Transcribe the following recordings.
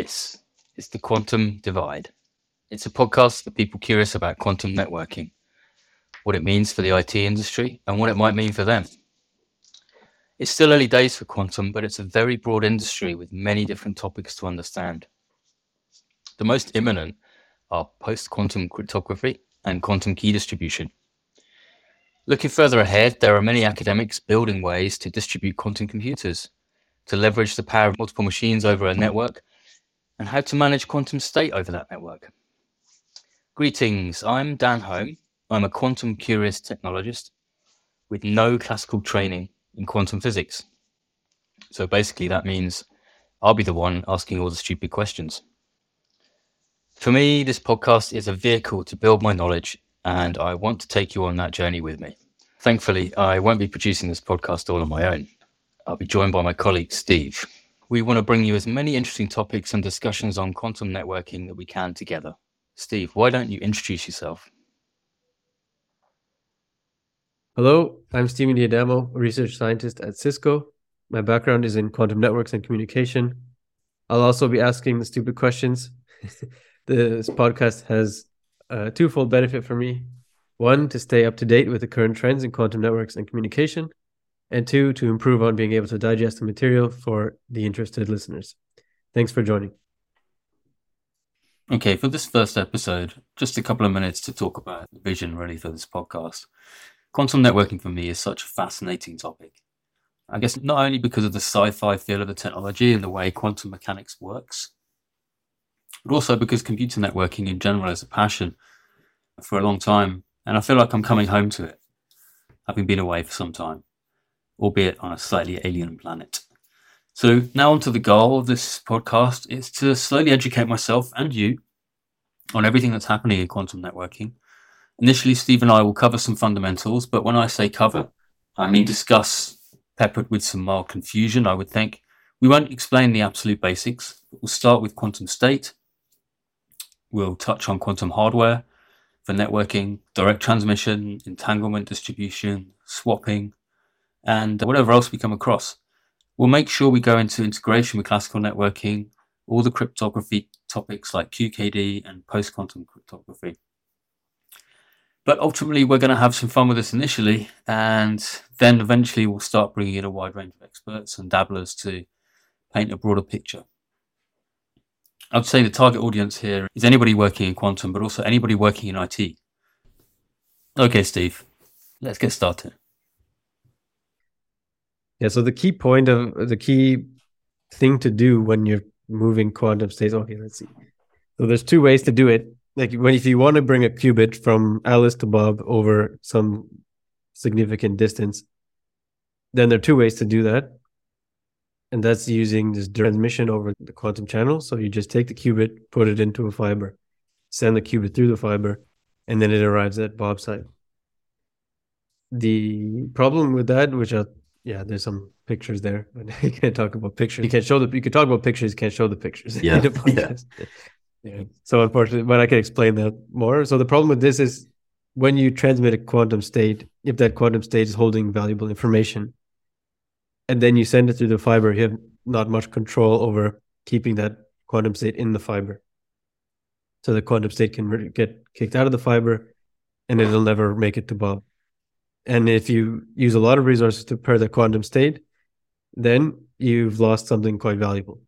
This is the Quantum Divide. It's a podcast for people curious about quantum networking, what it means for the IT industry, and what it might mean for them. It's still early days for quantum, but it's a very broad industry with many different topics to understand. The most imminent are post quantum cryptography and quantum key distribution. Looking further ahead, there are many academics building ways to distribute quantum computers, to leverage the power of multiple machines over a network, and how to manage quantum state over that network. Greetings, I'm Dan Holme. I'm a quantum curious technologist with no classical training in quantum physics. So basically, that means I'll be the one asking all the stupid questions. For me, this podcast is a vehicle to build my knowledge, and I want to take you on that journey with me. Thankfully, I won't be producing this podcast all on my own. I'll be joined by my colleague, Steve. We want to bring you as many interesting topics and discussions on quantum networking that we can together. Steve, why don't you introduce yourself? Hello, I'm Stephen DiAdamo, research scientist at Cisco. My background is in quantum networks and communication. I'll also be asking the stupid questions. this podcast has a twofold benefit for me. One, to stay up to date with the current trends in quantum networks and communication and two, to improve on being able to digest the material for the interested listeners. Thanks for joining. Okay, for this first episode, just a couple of minutes to talk about the vision really for this podcast. Quantum networking for me is such a fascinating topic. I guess not only because of the sci fi feel of the technology and the way quantum mechanics works, but also because computer networking in general is a passion for a long time. And I feel like I'm coming home to it, having been away for some time albeit on a slightly alien planet. So now on to the goal of this podcast is to slowly educate myself and you on everything that's happening in quantum networking. Initially, Steve and I will cover some fundamentals, but when I say cover, I mean discuss peppered with some mild confusion, I would think. We won't explain the absolute basics. We'll start with quantum state. We'll touch on quantum hardware for networking, direct transmission, entanglement distribution, swapping, and whatever else we come across. We'll make sure we go into integration with classical networking, all the cryptography topics like QKD and post quantum cryptography. But ultimately, we're going to have some fun with this initially, and then eventually we'll start bringing in a wide range of experts and dabblers to paint a broader picture. I'd say the target audience here is anybody working in quantum, but also anybody working in IT. Okay, Steve, let's get started. Yeah. So the key point of the key thing to do when you're moving quantum states. Okay, let's see. So there's two ways to do it. Like when if you want to bring a qubit from Alice to Bob over some significant distance, then there are two ways to do that. And that's using this transmission over the quantum channel. So you just take the qubit, put it into a fiber, send the qubit through the fiber, and then it arrives at Bob's side. The problem with that, which I'll yeah, there's some pictures there, you can't talk about pictures. You can't show the. You can talk about pictures. You can't show the pictures. Yeah. yeah. yeah. So unfortunately, but I can explain that more. So the problem with this is when you transmit a quantum state, if that quantum state is holding valuable information, and then you send it through the fiber, you have not much control over keeping that quantum state in the fiber. So the quantum state can get kicked out of the fiber, and it'll never make it to Bob. And if you use a lot of resources to prepare the quantum state, then you've lost something quite valuable.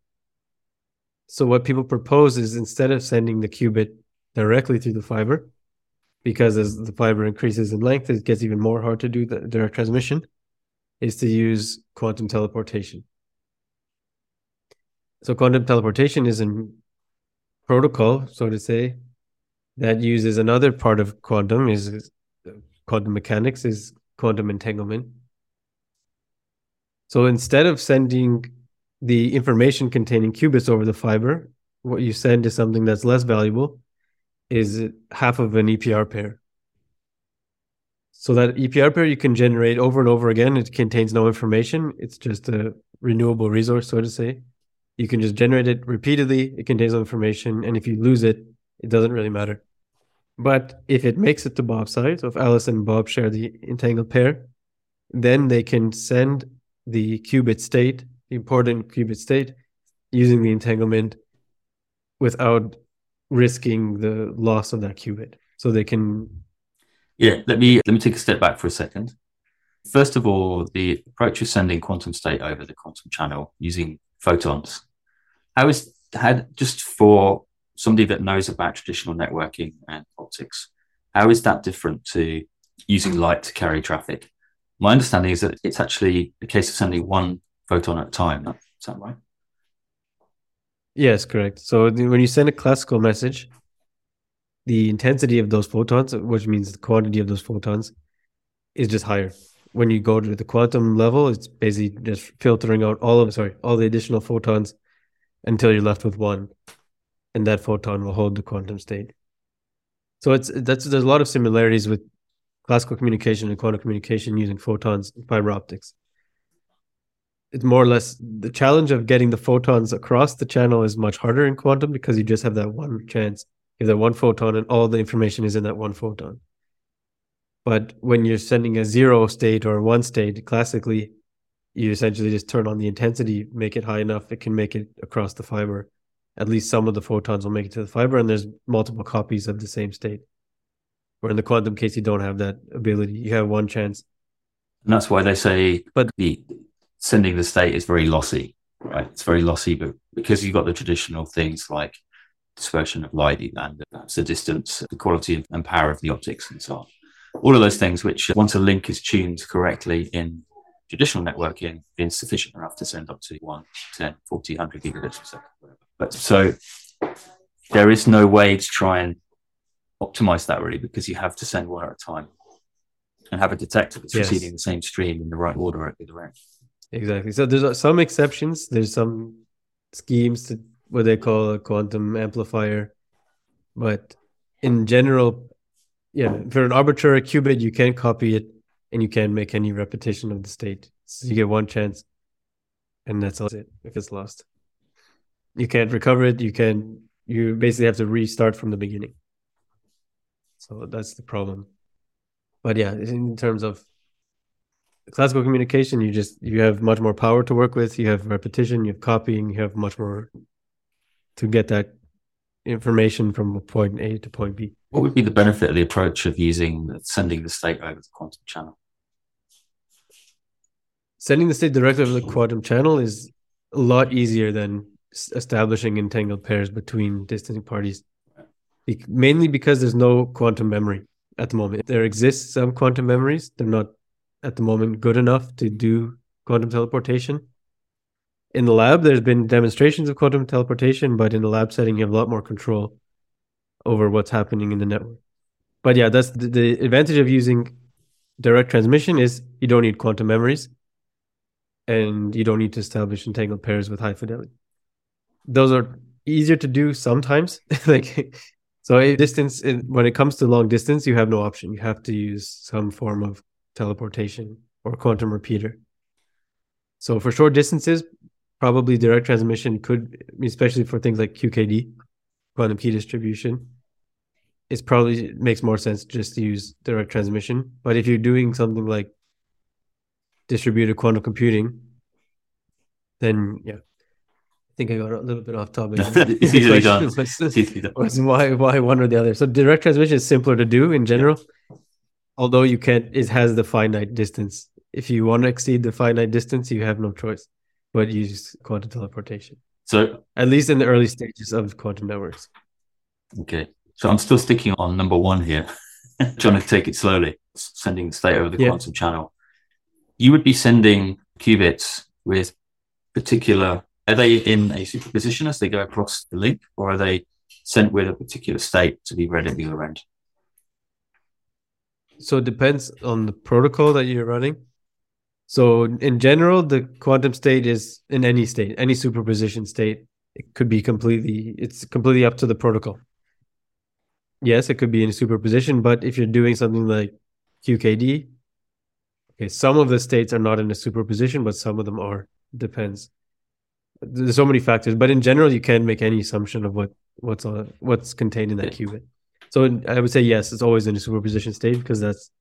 So what people propose is instead of sending the qubit directly through the fiber, because as the fiber increases in length, it gets even more hard to do the direct transmission, is to use quantum teleportation. So quantum teleportation is a protocol, so to say, that uses another part of quantum is quantum mechanics is quantum entanglement. So instead of sending the information containing qubits over the fiber, what you send is something that's less valuable, is half of an EPR pair. So that EPR pair you can generate over and over again. It contains no information. It's just a renewable resource, so to say. You can just generate it repeatedly. It contains no information. And if you lose it, it doesn't really matter. But if it makes it to Bob's side, so if Alice and Bob share the entangled pair, then they can send the qubit state, the important qubit state, using the entanglement without risking the loss of that qubit. So they can Yeah, let me let me take a step back for a second. First of all, the approach of sending quantum state over the quantum channel using photons. How is had just for somebody that knows about traditional networking and optics, how is that different to using light to carry traffic? My understanding is that it's actually a case of sending one photon at a time. Is that right? Yes, correct. So when you send a classical message, the intensity of those photons, which means the quantity of those photons, is just higher. When you go to the quantum level, it's basically just filtering out all of sorry, all the additional photons until you're left with one. And that photon will hold the quantum state. So it's that's there's a lot of similarities with classical communication and quantum communication using photons and fiber optics it's more or less the challenge of getting the photons across the channel is much harder in quantum because you just have that one chance. You have that one photon and all the information is in that one photon. But when you're sending a zero state or one state, classically, you essentially just turn on the intensity, make it high enough, it can make it across the fiber. At least some of the photons will make it to the fiber, and there's multiple copies of the same state. Where in the quantum case, you don't have that ability. You have one chance. And that's why they say But- the sending the state is very lossy, right? It's very lossy, but because you've got the traditional things like dispersion of light and perhaps the distance, the quality and power of the optics and so on. All of those things, which once a link is tuned correctly in traditional networking, is sufficient enough to send up to 1, 10, 40, 100 gigabits per second. whatever. So there is no way to try and optimize that really because you have to send one at a time and have a detector that's Yes. receiving the same stream in the right order at the other end. Exactly. So there's uh, some exceptions. There's some schemes to what they call a quantum amplifier, but in general, yeah, for an arbitrary qubit, you can't copy it and you can't make any repetition of the state. So you get one chance, and that's all it if it's lost. You can't recover it. You can. You basically have to restart from the beginning. So that's the problem. But yeah, in terms of classical communication you just you have much more power to work with you have repetition you have copying you have much more to get that information from point a to point b What would be the benefit of the approach of using sending the state over the quantum channel? sending the state directly over the quantum channel is a lot easier than establishing entangled pairs between distant parties mainly because there's no quantum memory at the moment. There exists some quantum memories. They're not at the moment good enough to do quantum teleportation. In the lab there's been demonstrations of quantum teleportation but in the lab setting you have a lot more control over what's happening in the network. But yeah that's the, the advantage of using direct transmission is you don't need quantum memories and you don't need to establish entangled pairs with high fidelity those are easier to do sometimes. Like so distance when it comes to long distance you have no option. You have to use some form of teleportation or quantum repeater. So for short distances probably direct transmission could especially for things like qkd quantum key distribution it's probably makes more sense just to use direct transmission. But if you're doing something like distributed quantum computing then yeah i think i got a little bit off topic It's easily done. Was- It's easily done. was why why one or the other. So direct transmission is simpler to do in general, although you can't. It has the finite distance. If you want to exceed the finite distance, you have no choice but use quantum teleportation. So At least in the early stages of quantum networks. Okay. So I'm still sticking on number one here, trying to take it slowly, sending the state over the Yeah. quantum channel. You would be sending qubits with particular, are they in a superposition as they go across the link, or are they sent with a particular state to be read at the other end? So it depends on the protocol that you're running. So in general, the quantum state is in any state, any superposition state. It could be completely, it's completely up to the protocol. Yes, it could be in a superposition, but if you're doing something like QKD, okay, some of the states are not in a superposition, but some of them are. Depends. There's so many factors, but in general, you can't make any assumption of what what's on what's contained in that qubit. So I would say yes, it's always in a superposition state because that's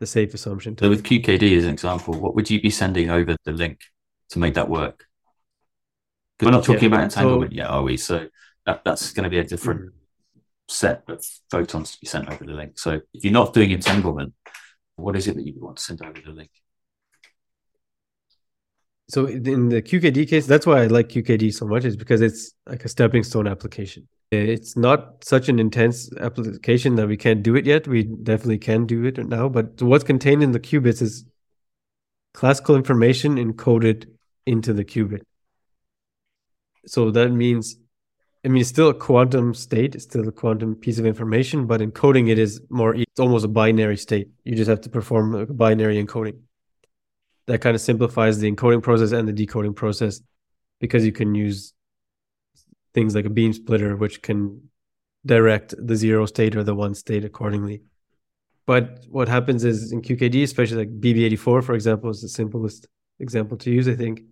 the safe assumption. So with QKD as an example, what would you be sending over the link to make that work? Because we're not talking Yeah, about so- entanglement yet, are we? So that, that's going to be a different mm. set of photons to be sent over the link. So if you're not doing entanglement, what is it that you want to send over the link? So in the QKD case, that's why I like QKD so much, is because it's like a stepping stone application. It's not such an intense application that we can't do it yet. We definitely can do it now. But what's contained in the qubits is classical information encoded into the qubit. So that means, I mean, it's still a quantum state, it's still a quantum piece of information, but encoding it is more, it's almost a binary state. You just have to perform a binary encoding that kind of simplifies the encoding process and the decoding process because you can use things like a beam splitter, which can direct the zero state or the one state accordingly. But what happens is in QKD, especially like BB84, for example, is the simplest example to use, I think,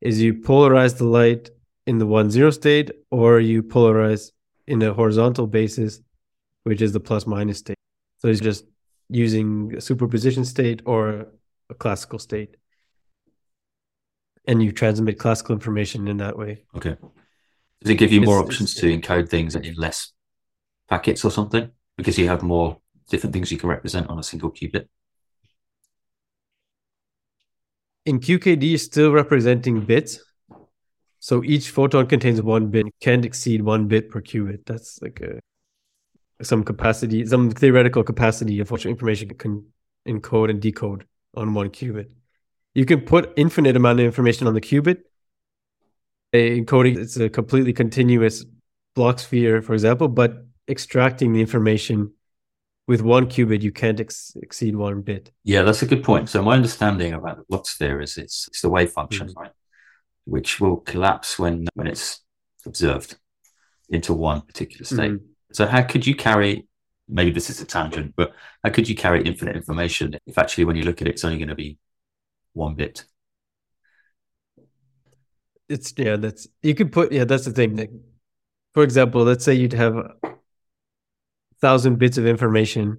is you polarize the light in the one zero state or you polarize in a horizontal basis, which is the plus minus state. So it's just using a superposition state or a classical state. And you transmit classical information in that way. Okay. Does it give you more it's, options it's, to encode things in less packets or something? Because you have more different things you can represent on a single qubit? In QKD, still representing bits. So each photon contains one bit, can't exceed one bit per qubit. That's like a some capacity, some theoretical capacity of what information can encode and decode on one qubit. You can put infinite amount of information on the qubit. Encoding it's a completely continuous Bloch sphere, for example, but extracting the information with one qubit, you can't ex- exceed one bit. Yeah, that's a good point. So my understanding about the Bloch sphere is it's it's the wave function, mm-hmm. right, which will collapse when when it's observed into one particular state. Mm-hmm. So how could you carry maybe this is a tangent, but how could you carry infinite information if actually when you look at it, it's only going to be one bit? It's yeah, that's you could put yeah, that's the thing. For example, let's say you'd have a thousand bits of information.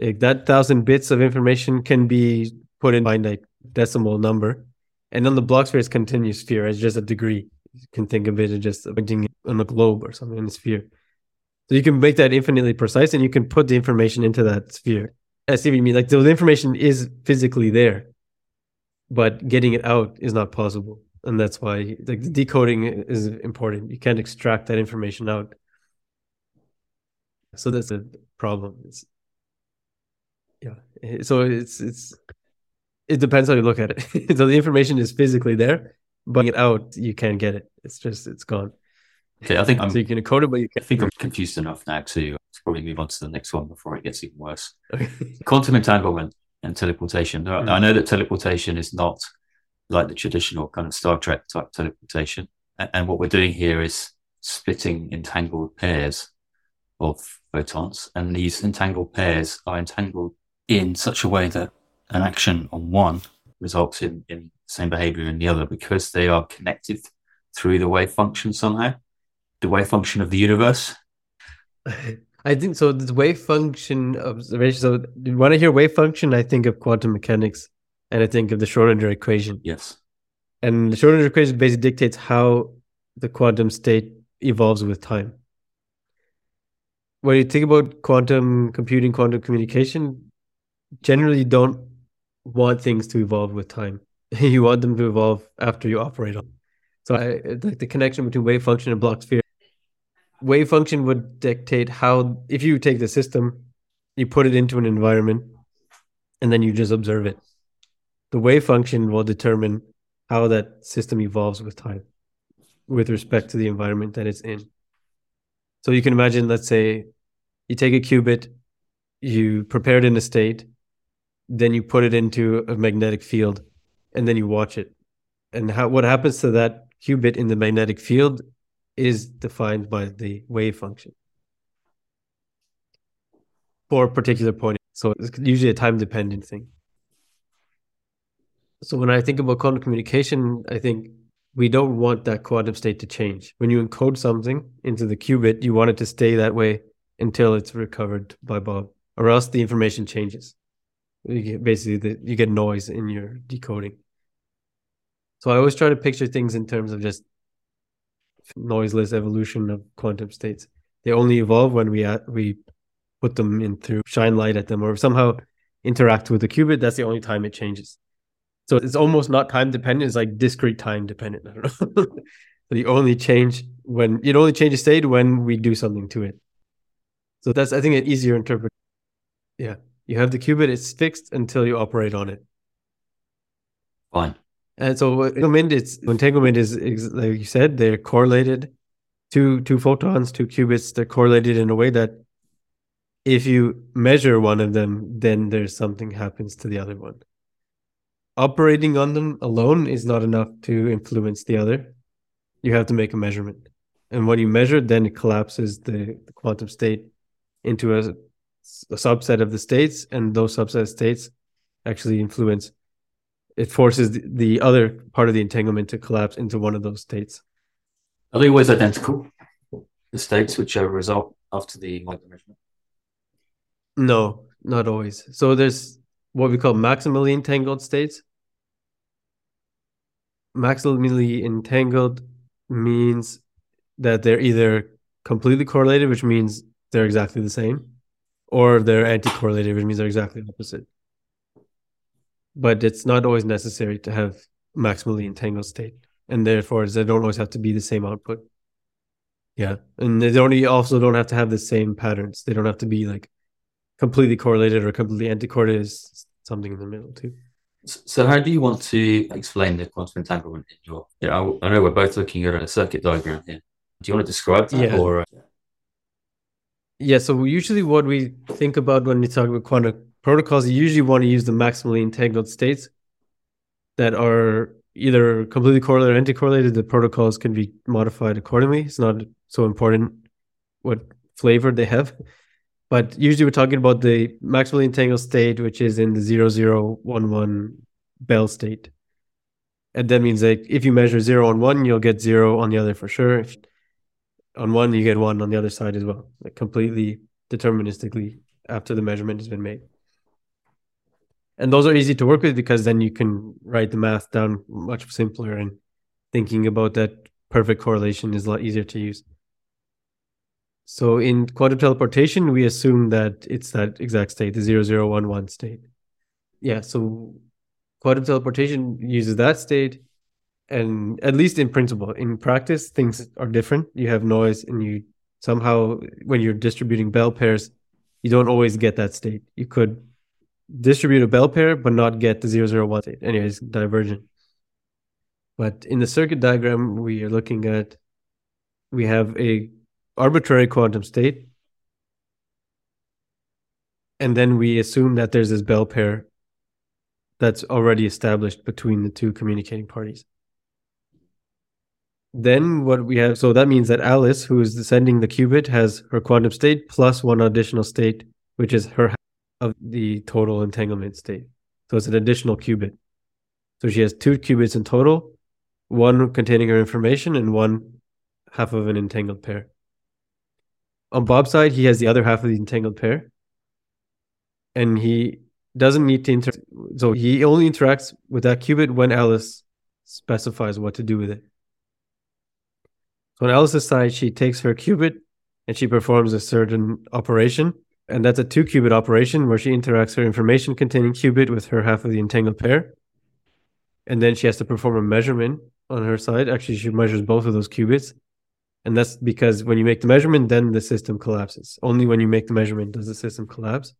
Like that thousand bits of information can be put in by like decimal number, and then the Bloch sphere is continuous sphere as just a degree. You can think of it as just pointing on a globe or something in a sphere. So you can make that infinitely precise and you can put the information into that sphere. I see what you mean. Like the information is physically there, but getting it out is not possible. And that's why like the decoding is important. You can't extract that information out. So that's a problem. It's, yeah. So it's it's it depends how you look at it. so the information is physically there, but it out, you can't get it. It's just it's gone. Okay, I think I'm. So you can code it, but you can. I think I'm confused enough now to, to probably move on to the next one before it gets even worse. Quantum entanglement and teleportation. Mm. I know that teleportation is not like the traditional kind of Star Trek type teleportation, and what we're doing here is splitting entangled pairs of photons, and these entangled pairs are entangled in such a way that an action on one results in, in the same behavior in the other because they are connected through the wave function somehow the wave function of the universe? I think so. The wave function observation. So when I hear wave function, I think of quantum mechanics, and I think of the Schrodinger equation. Yes. And the Schrodinger equation basically dictates how the quantum state evolves with time. When you think about quantum computing, quantum communication, generally you don't want things to evolve with time. you want them to evolve after you operate on. Them. So I, like the connection between wave function and Bloch sphere wave function would dictate how if you take the system you put it into an environment and then you just observe it. The wave function will determine how that system evolves with time with respect to the environment that it's in. So you can imagine let's say you take a qubit you prepare it in a state then you put it into a magnetic field and then you watch it. And how what happens to that qubit in the magnetic field is defined by the wave function for a particular point. So it's usually a time dependent thing. So when I think about quantum communication, I think we don't want that quantum state to change. When you encode something into the qubit, you want it to stay that way until it's recovered by Bob, or else the information changes. You get, basically, the, you get noise in your decoding. So I always try to picture things in terms of just noiseless evolution of quantum states. They only evolve when we uh, we put them in through shine light at them or somehow interact with the qubit. That's the only time it changes. So it's almost not time dependent. It's like discrete time dependent. I don't know. so you only change when it only changes state when we do something to it. So that's I think an easier interpret. Yeah, you have the qubit. It's fixed until you operate on it. Fine. And so entanglement, it's entanglement is, is like you said, they're correlated. Two two photons, two qubits. They're correlated in a way that if you measure one of them, then there's something happens to the other one. Operating on them alone is not enough to influence the other. You have to make a measurement. And when you measure, then it collapses the, the quantum state into a, a subset of the states, and those subset states actually influence it forces the, the other part of the entanglement to collapse into one of those states. Are they always identical? The states which are result after the measurement? No, not always. So there's what we call maximally entangled states. Maximally entangled means that they're either completely correlated, which means they're exactly the same, or they're anti-correlated, which means they're exactly opposite but it's not always necessary to have maximally entangled state, and therefore they don't always have to be the same output. Yeah, and they don't also don't have to have the same patterns. They don't have to be like completely correlated or completely anti-correlated. Is something in the middle too. So, how do you want to explain the quantum entanglement in your? Yeah, I, I know we're both looking at a circuit diagram here. Do you want to describe that, yeah. or? Yeah. So usually, what we think about when we talk about quantum protocols you usually want to use the maximally entangled states that are either completely correlated or anti-correlated. The protocols can be modified accordingly. It's not so important what flavor they have. But usually we're talking about the maximally entangled state, which is in the 0011 Bell state. And that means that if you measure zero on one, you'll get zero on the other for sure. If on one, you get one on the other side as well, like completely deterministically after the measurement has been made and those are easy to work with because then you can write the math down much simpler and thinking about that perfect correlation is a lot easier to use. So in quantum teleportation we assume that it's that exact state the 0011 state. Yeah so quantum teleportation uses that state and at least in principle in practice things are different. You have noise and you somehow when you're distributing bell pairs you don't always get that state. You could distribute a bell pair but not get the 001 state. Anyways, divergent. But in the circuit diagram, we are looking at we have a arbitrary quantum state. And then we assume that there's this bell pair that's already established between the two communicating parties. Then what we have, so that means that Alice, who is sending the qubit, has her quantum state plus one additional state, which is her of the total entanglement state. So it's an additional qubit. So she has two qubits in total, one containing her information and one half of an entangled pair. On Bob's side, he has the other half of the entangled pair. And he doesn't need to interact. So he only interacts with that qubit when Alice specifies what to do with it. So on Alice's side, she takes her qubit and she performs a certain operation and that's a two qubit operation where she interacts her information containing qubit with her half of the entangled pair. And then she has to perform a measurement on her side. Actually, she measures both of those qubits. And that's because when you make the measurement, then the system collapses. Only when you make the measurement does the system collapse.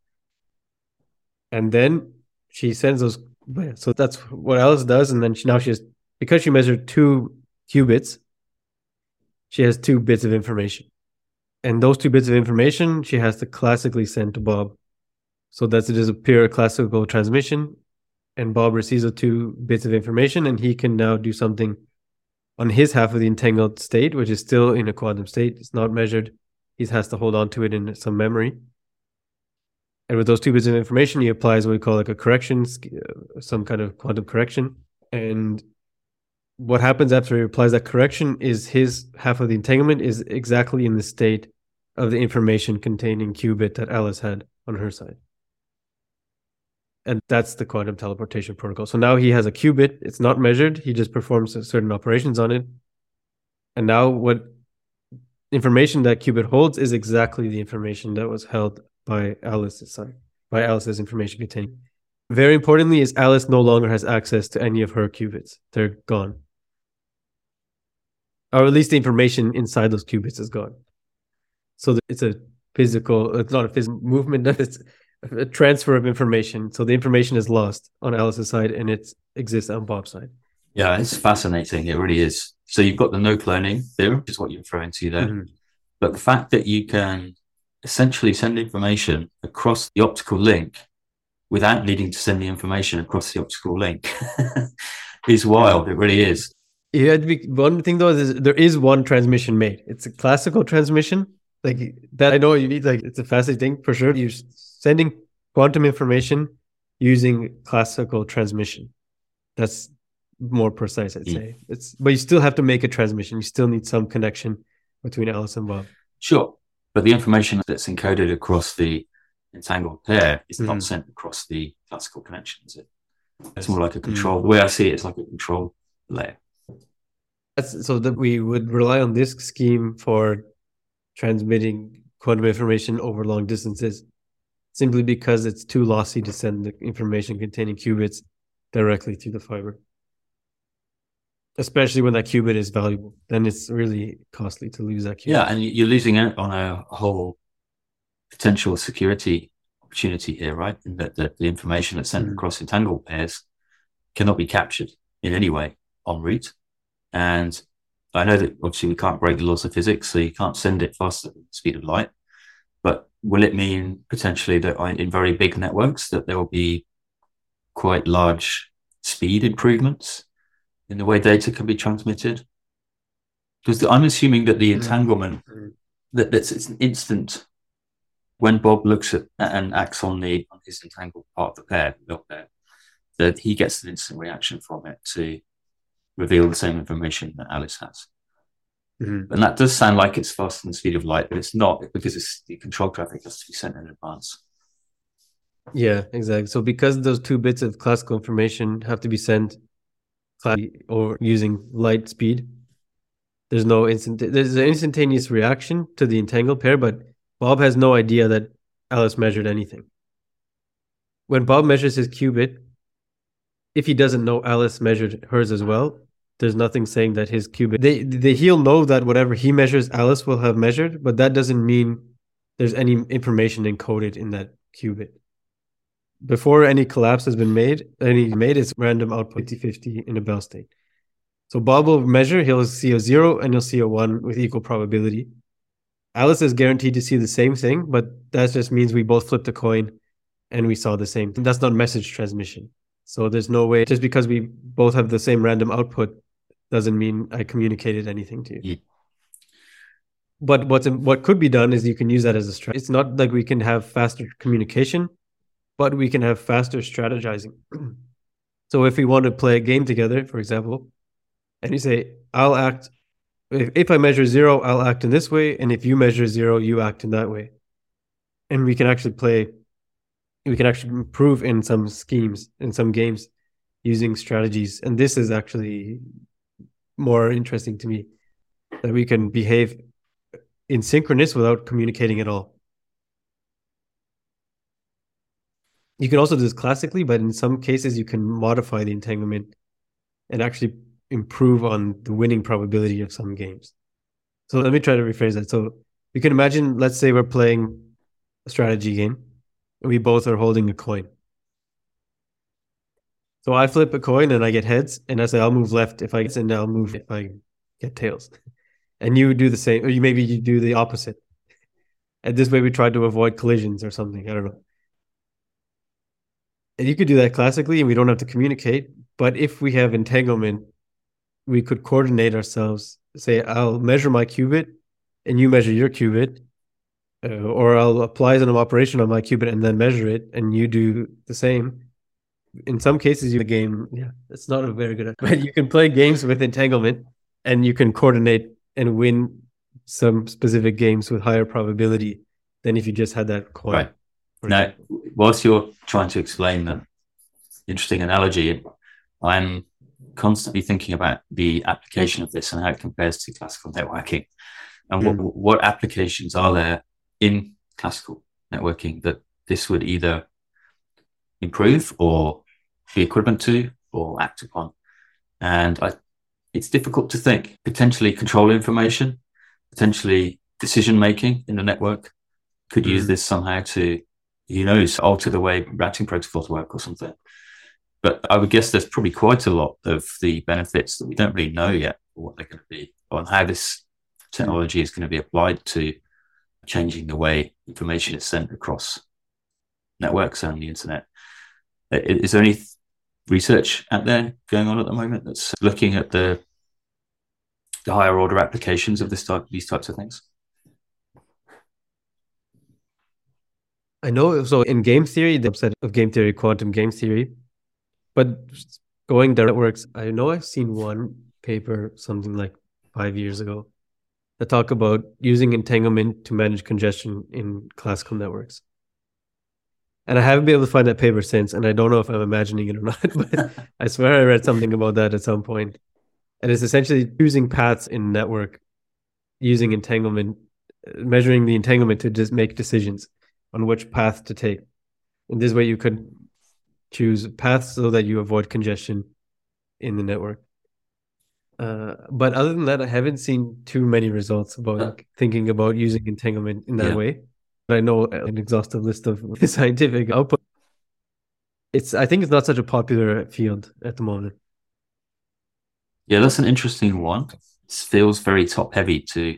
And then she sends those. So that's what Alice does. And then she, now she has, because she measured two qubits, she has two bits of information and those two bits of information she has to classically send to Bob. So that's it is a pure classical transmission. And Bob receives the two bits of information and he can now do something on his half of the entangled state, which is still in a quantum state. It's not measured. He has to hold on to it in some memory. And with those two bits of information, he applies what we call like a correction, uh, some kind of quantum correction. And what happens after he applies that correction is his half of the entanglement is exactly in the state of the information containing qubit that Alice had on her side. And that's the quantum teleportation protocol. So now he has a qubit. It's not measured. He just performs certain operations on it. And now what information that qubit holds is exactly the information that was held by Alice's side, by Alice's information containing. Very importantly, is Alice no longer has access to any of her qubits. They're gone. Or at least the information inside those qubits is gone. So it's a physical, it's not a physical movement, it's a transfer of information. So the information is lost on Alice's side and it exists on Bob's side. Yeah, it's fascinating. It really is. So you've got the no cloning theorem, which is what you're referring to there. Mm-hmm. But the fact that you can essentially send information across the optical link without needing to send the information across the optical link is wild. It really is. Yeah, one thing though is there is one transmission made. It's a classical transmission. Like that I know you need like it's a fascinating thing for sure. You're sending quantum information using classical transmission. That's more precise, I'd mm. say. It's but you still have to make a transmission. You still need some connection between Alice and Bob. Sure. But the information that's encoded across the entangled pair is mm. not sent across the classical connection, is it? It's more like a control. Mm. The way I see it, it's like a control layer. So that we would rely on this scheme for transmitting quantum information over long distances, simply because it's too lossy to send the information containing qubits directly to the fiber. Especially when that qubit is valuable then it's really costly to lose that qubit. Yeah and you're losing out on a whole potential security opportunity here right? That, that the information that's sent mm. across entangled pairs cannot be captured in any way en route and i know that obviously we can't break the laws of physics so you can't send it faster than the speed of light but will it mean potentially that in very big networks that there will be quite large speed improvements in the way data can be transmitted? Because I'm assuming that the mm. entanglement mm-hmm. that that's it's an instant when Bob looks at and acts on the on his entangled part of the pair, pair, that he gets an instant reaction from it to reveal the same information that Alice has. Mm-hmm. And that does sound like it's faster than the speed of light, but it's not because it's the control traffic has to be sent in advance. Yeah, exactly. So because those two bits of classical information have to be sent or using light speed. There's no instant. There's an instantaneous reaction to the entangled pair, but Bob has no idea that Alice measured anything. When Bob measures his qubit, if he doesn't know Alice measured hers as well, there's nothing saying that his qubit. They, he'll know that whatever he measures, Alice will have measured, but that doesn't mean there's any information encoded in that qubit before any collapse has been made, any made is random output 50-50 in a Bell state. So Bob will measure, he'll see a zero and he'll see a one with equal probability. Alice is guaranteed to see the same thing, but that just means we both flipped a coin and we saw the same thing. That's not message transmission. So there's no way, just because we both have the same random output doesn't mean I communicated anything to you. Yeah. But what's what could be done is you can use that as a strategy. It's not like we can have faster communication but we can have faster strategizing. so if we want to play a game together, for example, and you say, I'll act, if, if I measure zero, I'll act in this way. And if you measure zero, you act in that way. And we can actually play, we can actually improve in some schemes, in some games using strategies. And this is actually more interesting to me that we can behave in synchronous without communicating at all. You can also do this classically, but in some cases you can modify the entanglement and actually improve on the winning probability of some games. So let me try to rephrase that. So you can imagine, let's say we're playing a strategy game and we both are holding a coin. So I flip a coin and I get heads, and I say I'll move left if I get and I'll move if I get tails. And you do the same, or you maybe you do the opposite. And this way we try to avoid collisions or something. I don't know and you could do that classically and we don't have to communicate but if we have entanglement we could coordinate ourselves say i'll measure my qubit and you measure your qubit uh, or i'll apply some operation on my qubit and then measure it and you do the same in some cases you the game yeah it's not a very good but you can play games with entanglement and you can coordinate and win some specific games with higher probability than if you just had that coin right now, whilst you're trying to explain the interesting analogy, I'm constantly thinking about the application of this and how it compares to classical networking. And Mm. what, what applications are there in classical networking that this would either improve or be equivalent to or act upon? And I, it's difficult to think. Potentially control information, potentially decision making in the network. Could use Mhm. this somehow to, you know, alter the way routing protocols work or something. But I would guess there's probably quite a lot of the benefits that we don't really know yet what they're going to be on how this technology is going to be applied to changing the way information is sent across networks and the internet. Uh, I- Is there any research out there going on at the moment that's looking at the the higher order applications of this type these types of things? I know. So in game theory, the upset of game theory, quantum game theory, but going direct works. I know I've seen one paper something like five years ago that talk about using entanglement to manage congestion in classical networks. And I haven't been able to find that paper since, and I don't know if I'm imagining it or not, but I swear I read something about that at some point. And it's essentially choosing paths in network using entanglement, measuring the entanglement to just make decisions on which path to take. In this way, you could choose paths so that you avoid congestion in the network. Uh, but other than that, I haven't seen too many results about Uh, thinking about using entanglement in that Yeah. way. But I know an exhaustive list of scientific output. It's I think it's not such a popular field at the moment. Yeah, that's an interesting one. It feels very top heavy to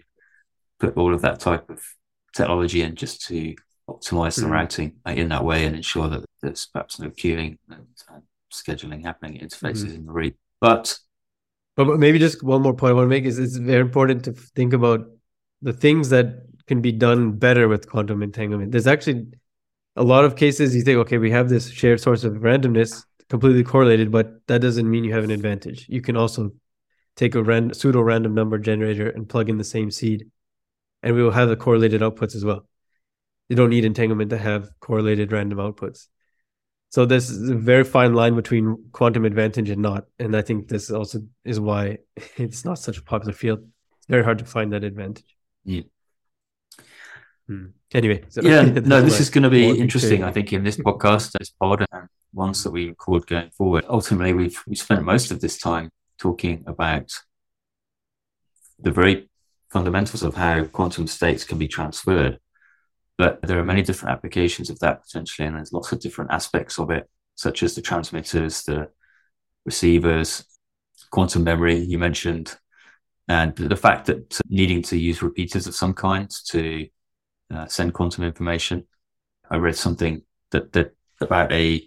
put all of that type of technology in just to optimize the Mhm. routing in that way and ensure that there's perhaps no queuing and, and scheduling happening at interfaces in the read. But But, but maybe just one more point I want to make is it's very important to think about the things that can be done better with quantum entanglement. There's actually a lot of cases you think, okay, we have this shared source of randomness completely correlated, but that doesn't mean you have an advantage. You can also take a ran- pseudo random number generator and plug in the same seed, and we will have the correlated outputs as well. You don't need entanglement to have correlated random outputs. So this is a very fine line between quantum advantage and not, and I think this also is why it's not such a popular field. It's very hard to find that advantage. Yeah. Hmm. Anyway, yeah, no, this is going to be interesting. I think in this podcast, this pod, and ones that we record going forward. Ultimately, we've we spent most of this time talking about the very fundamentals of how quantum states can be transferred. But there are many different applications of that potentially, and there's lots of different aspects of it, such as the transmitters, the receivers, quantum memory you mentioned, and the fact that needing to use repeaters of some kind to uh, send quantum information. I read something that that about a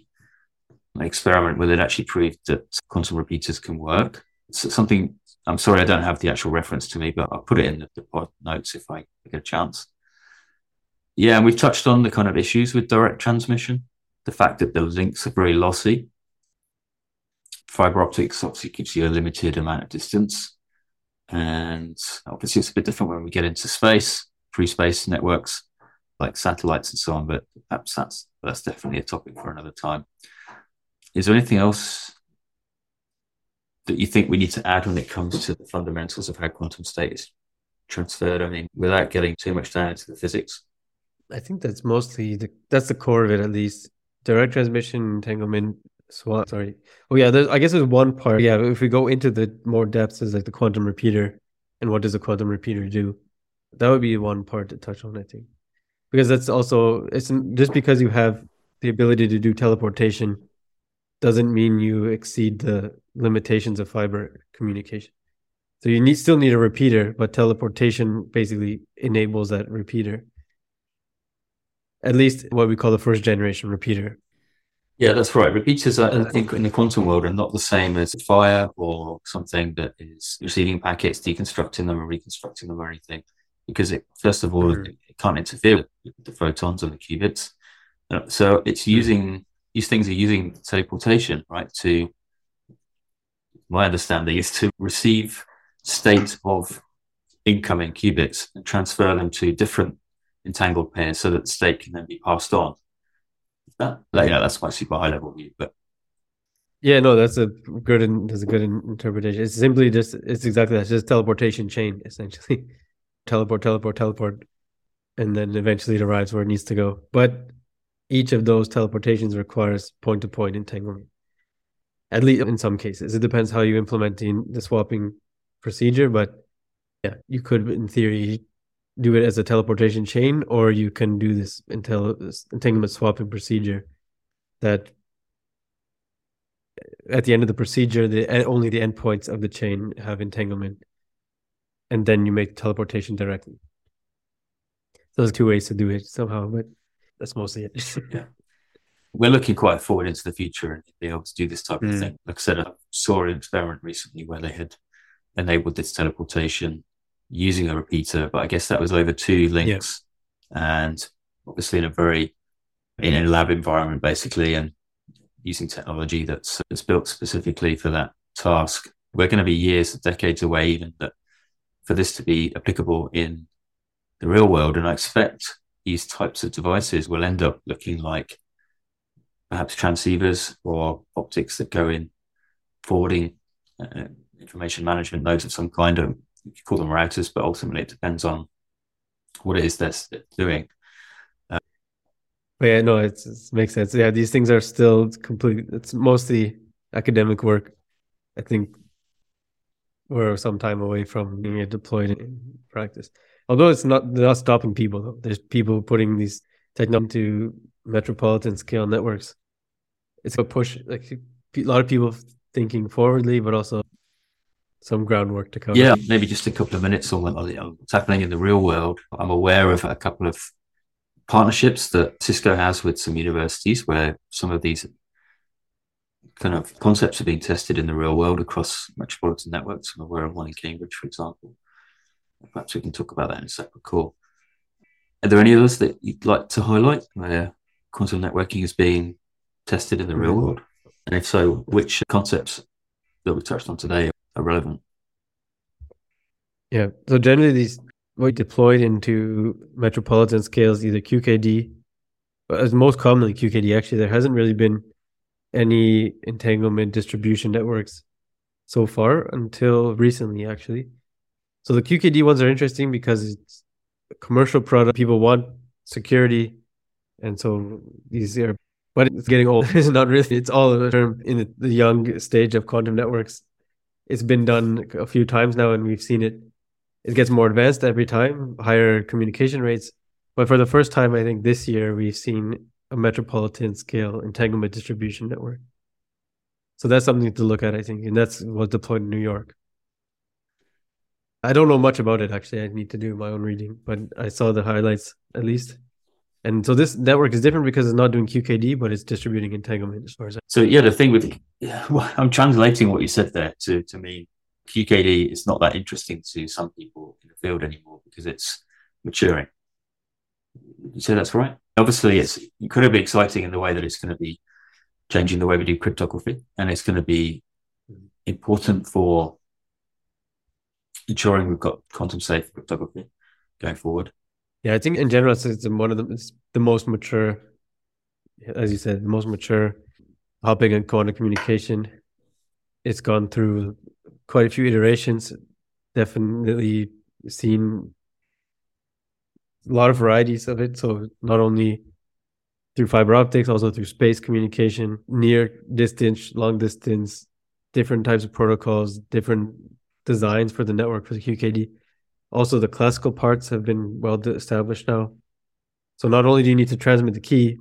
an experiment where it actually proved that quantum repeaters can work. Something I'm sorry I don't have the actual reference to me, but I'll put it in the, the pod notes if I get a chance. Yeah, and we've touched on the kind of issues with direct transmission, the fact that the links are very lossy. Fiber optics obviously gives you a limited amount of distance. And obviously it's a bit different when we get into space, free space networks like satellites and so on, but perhaps that's that's definitely a topic for another time. Is there anything else that you think we need to add when it comes to the fundamentals of how quantum state is transferred? I mean, without getting too much down into the physics. I think that's mostly the that's the core of it at least. Direct transmission entanglement swap. Sorry. Oh yeah, I guess there's one part. Yeah, if we go into the more depths is like the quantum repeater and what does a quantum repeater do? That would be one part to touch on, I think. Because that's also it's just because you have the ability to do teleportation doesn't mean you exceed the limitations of fiber communication. So you need still need a repeater, but teleportation basically enables that repeater at least what we call the first generation repeater. Yeah, that's right. Repeaters, I I think, in the quantum world are not the same as fire or something that is receiving packets, deconstructing them, and reconstructing them, or anything. Because it, first of all, Mhm. it can't interfere with the photons and the qubits. Uh, So it's using these things are using teleportation, right? To my understanding is to receive state of incoming qubits and transfer them to different entangled pairs so that the state can then be passed on. That, that- yeah, that's my super high level view, but Yeah, no, that's a good that's a good interpretation. It's simply just it's exactly that. It's just teleportation chain essentially. teleport, teleport, teleport, and then eventually it arrives where it needs to go. But each of those teleportations requires point to point entanglement. At least in some cases, it depends how you implement the swapping procedure. But yeah, you could, in theory, do it as a teleportation chain, or you can do this entanglement swapping procedure that at the end of the procedure, the only the endpoints of the chain have entanglement, and then you make teleportation directly. Those there's two ways to do it somehow, but that's mostly it. yeah. We're looking quite forward into the future and be able to do this type mm. of thing. Like I said, I saw an experiment recently where they had enabled this teleportation using a repeater, but I guess that was over two links yeah. and obviously in a very in a lab environment basically and using technology that's, that's built specifically for that task. We're going to be years, decades away, even that for this to be applicable in the real world. And I expect these types of devices will end up looking like perhaps transceivers or optics that go in forwarding uh, information management nodes of some kind. Of, you could call them routers, but ultimately it depends on what it is they're doing. Yeah, no, it makes sense. Yeah, these things are still complete. It's mostly academic work. I think we're some time away from being deployed in practice. Although it's not not stopping people though. There's people putting these technology to metropolitan scale networks. It's a push. Like a lot of people thinking forwardly, but also some groundwork to cover. Yeah, maybe just a couple of minutes on what's happening in the real world. I'm aware of a couple of partnerships that Cisco has with some universities where some of these kind of concepts are being tested in the real world across metropolitan networks. I'm aware of one in Cambridge, for example. Perhaps we can talk about that in a separate call. Are there any others that you'd like to highlight where quantum networking is being tested in the real world? And if so, which concepts that we touched on today are relevant? Yeah. So generally, these we deployed into metropolitan scales, either QKD, but as most commonly QKD. Actually, there hasn't really been any entanglement distribution networks so far until recently, actually. So the QKD ones are interesting because it's a commercial product. People want security, and so these are. But it's getting old. it's not really. It's all a term in the, the young stage of quantum networks. It's been done a few times now, and we've seen it it gets more advanced every time, higher communication rates. But for the first time, I think this year we've seen a metropolitan scale entanglement distribution network. So that's something to look at, I think, and that's what's deployed in New York. I don't know much about it actually. I need to do my own reading, but I saw the highlights at least. And so this network is different because it's not doing QKD, but it's distributing entanglement as far as. I- so yeah, the thing with, well, I'm translating what you said there to to mean QKD is not that interesting to some people in the field anymore because it's maturing. You say that's right. Obviously, it's incredibly exciting in the way that it's going to be changing the way we do cryptography, and it's going to be important for ensuring we've got quantum safe cryptography going forward. Yeah, I think in general, it's, one of the the most mature, as you said, the most mature topic in quantum communication. It's gone through quite a few iterations. Definitely seen a lot of varieties of it. So not only through fiber optics, also through space communication, near distance, long distance, different types of protocols, different designs for the network for the QKD. Also, the classical parts have been well established now. So not only do you need to transmit the key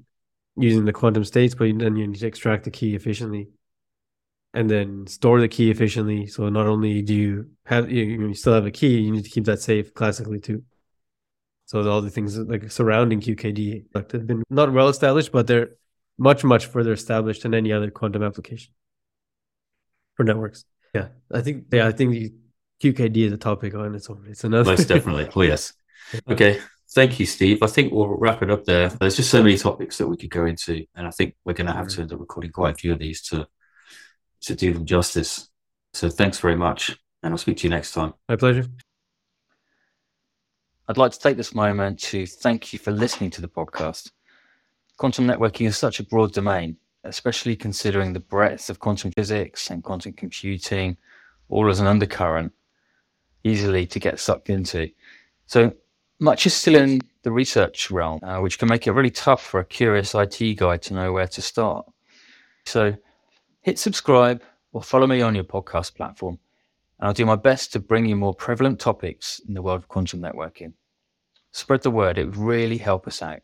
using the quantum states, but then you need to extract the key efficiently and then store the key efficiently. So not only do you have you, you still have a key, you need to keep that safe classically too. So all the things like surrounding QKD like, have been not well established, but they're much much further established than any other quantum application for networks. Yeah, I think yeah, I think the QKD is a topic on its own. It's another. Most definitely. Oh yes. Okay. Thank you, Steve. I think we'll wrap it up there. There's just so many topics that we could go into, and I think we're going to have to end up recording quite a few of these to to do them justice. So thanks very much, and I'll speak to you next time. My pleasure. I'd like to take this moment to thank you for listening to the podcast. Quantum networking is such a broad domain, especially considering the breadth of quantum physics and quantum computing, all as an undercurrent, easily to get sucked into. So much is still in the research realm, uh, which can make it really tough for a curious IT guy to know where to start. So hit subscribe or follow me on your podcast platform, and I'll do my best to bring you more prevalent topics in the world of quantum networking. Spread the word, it would really help us out.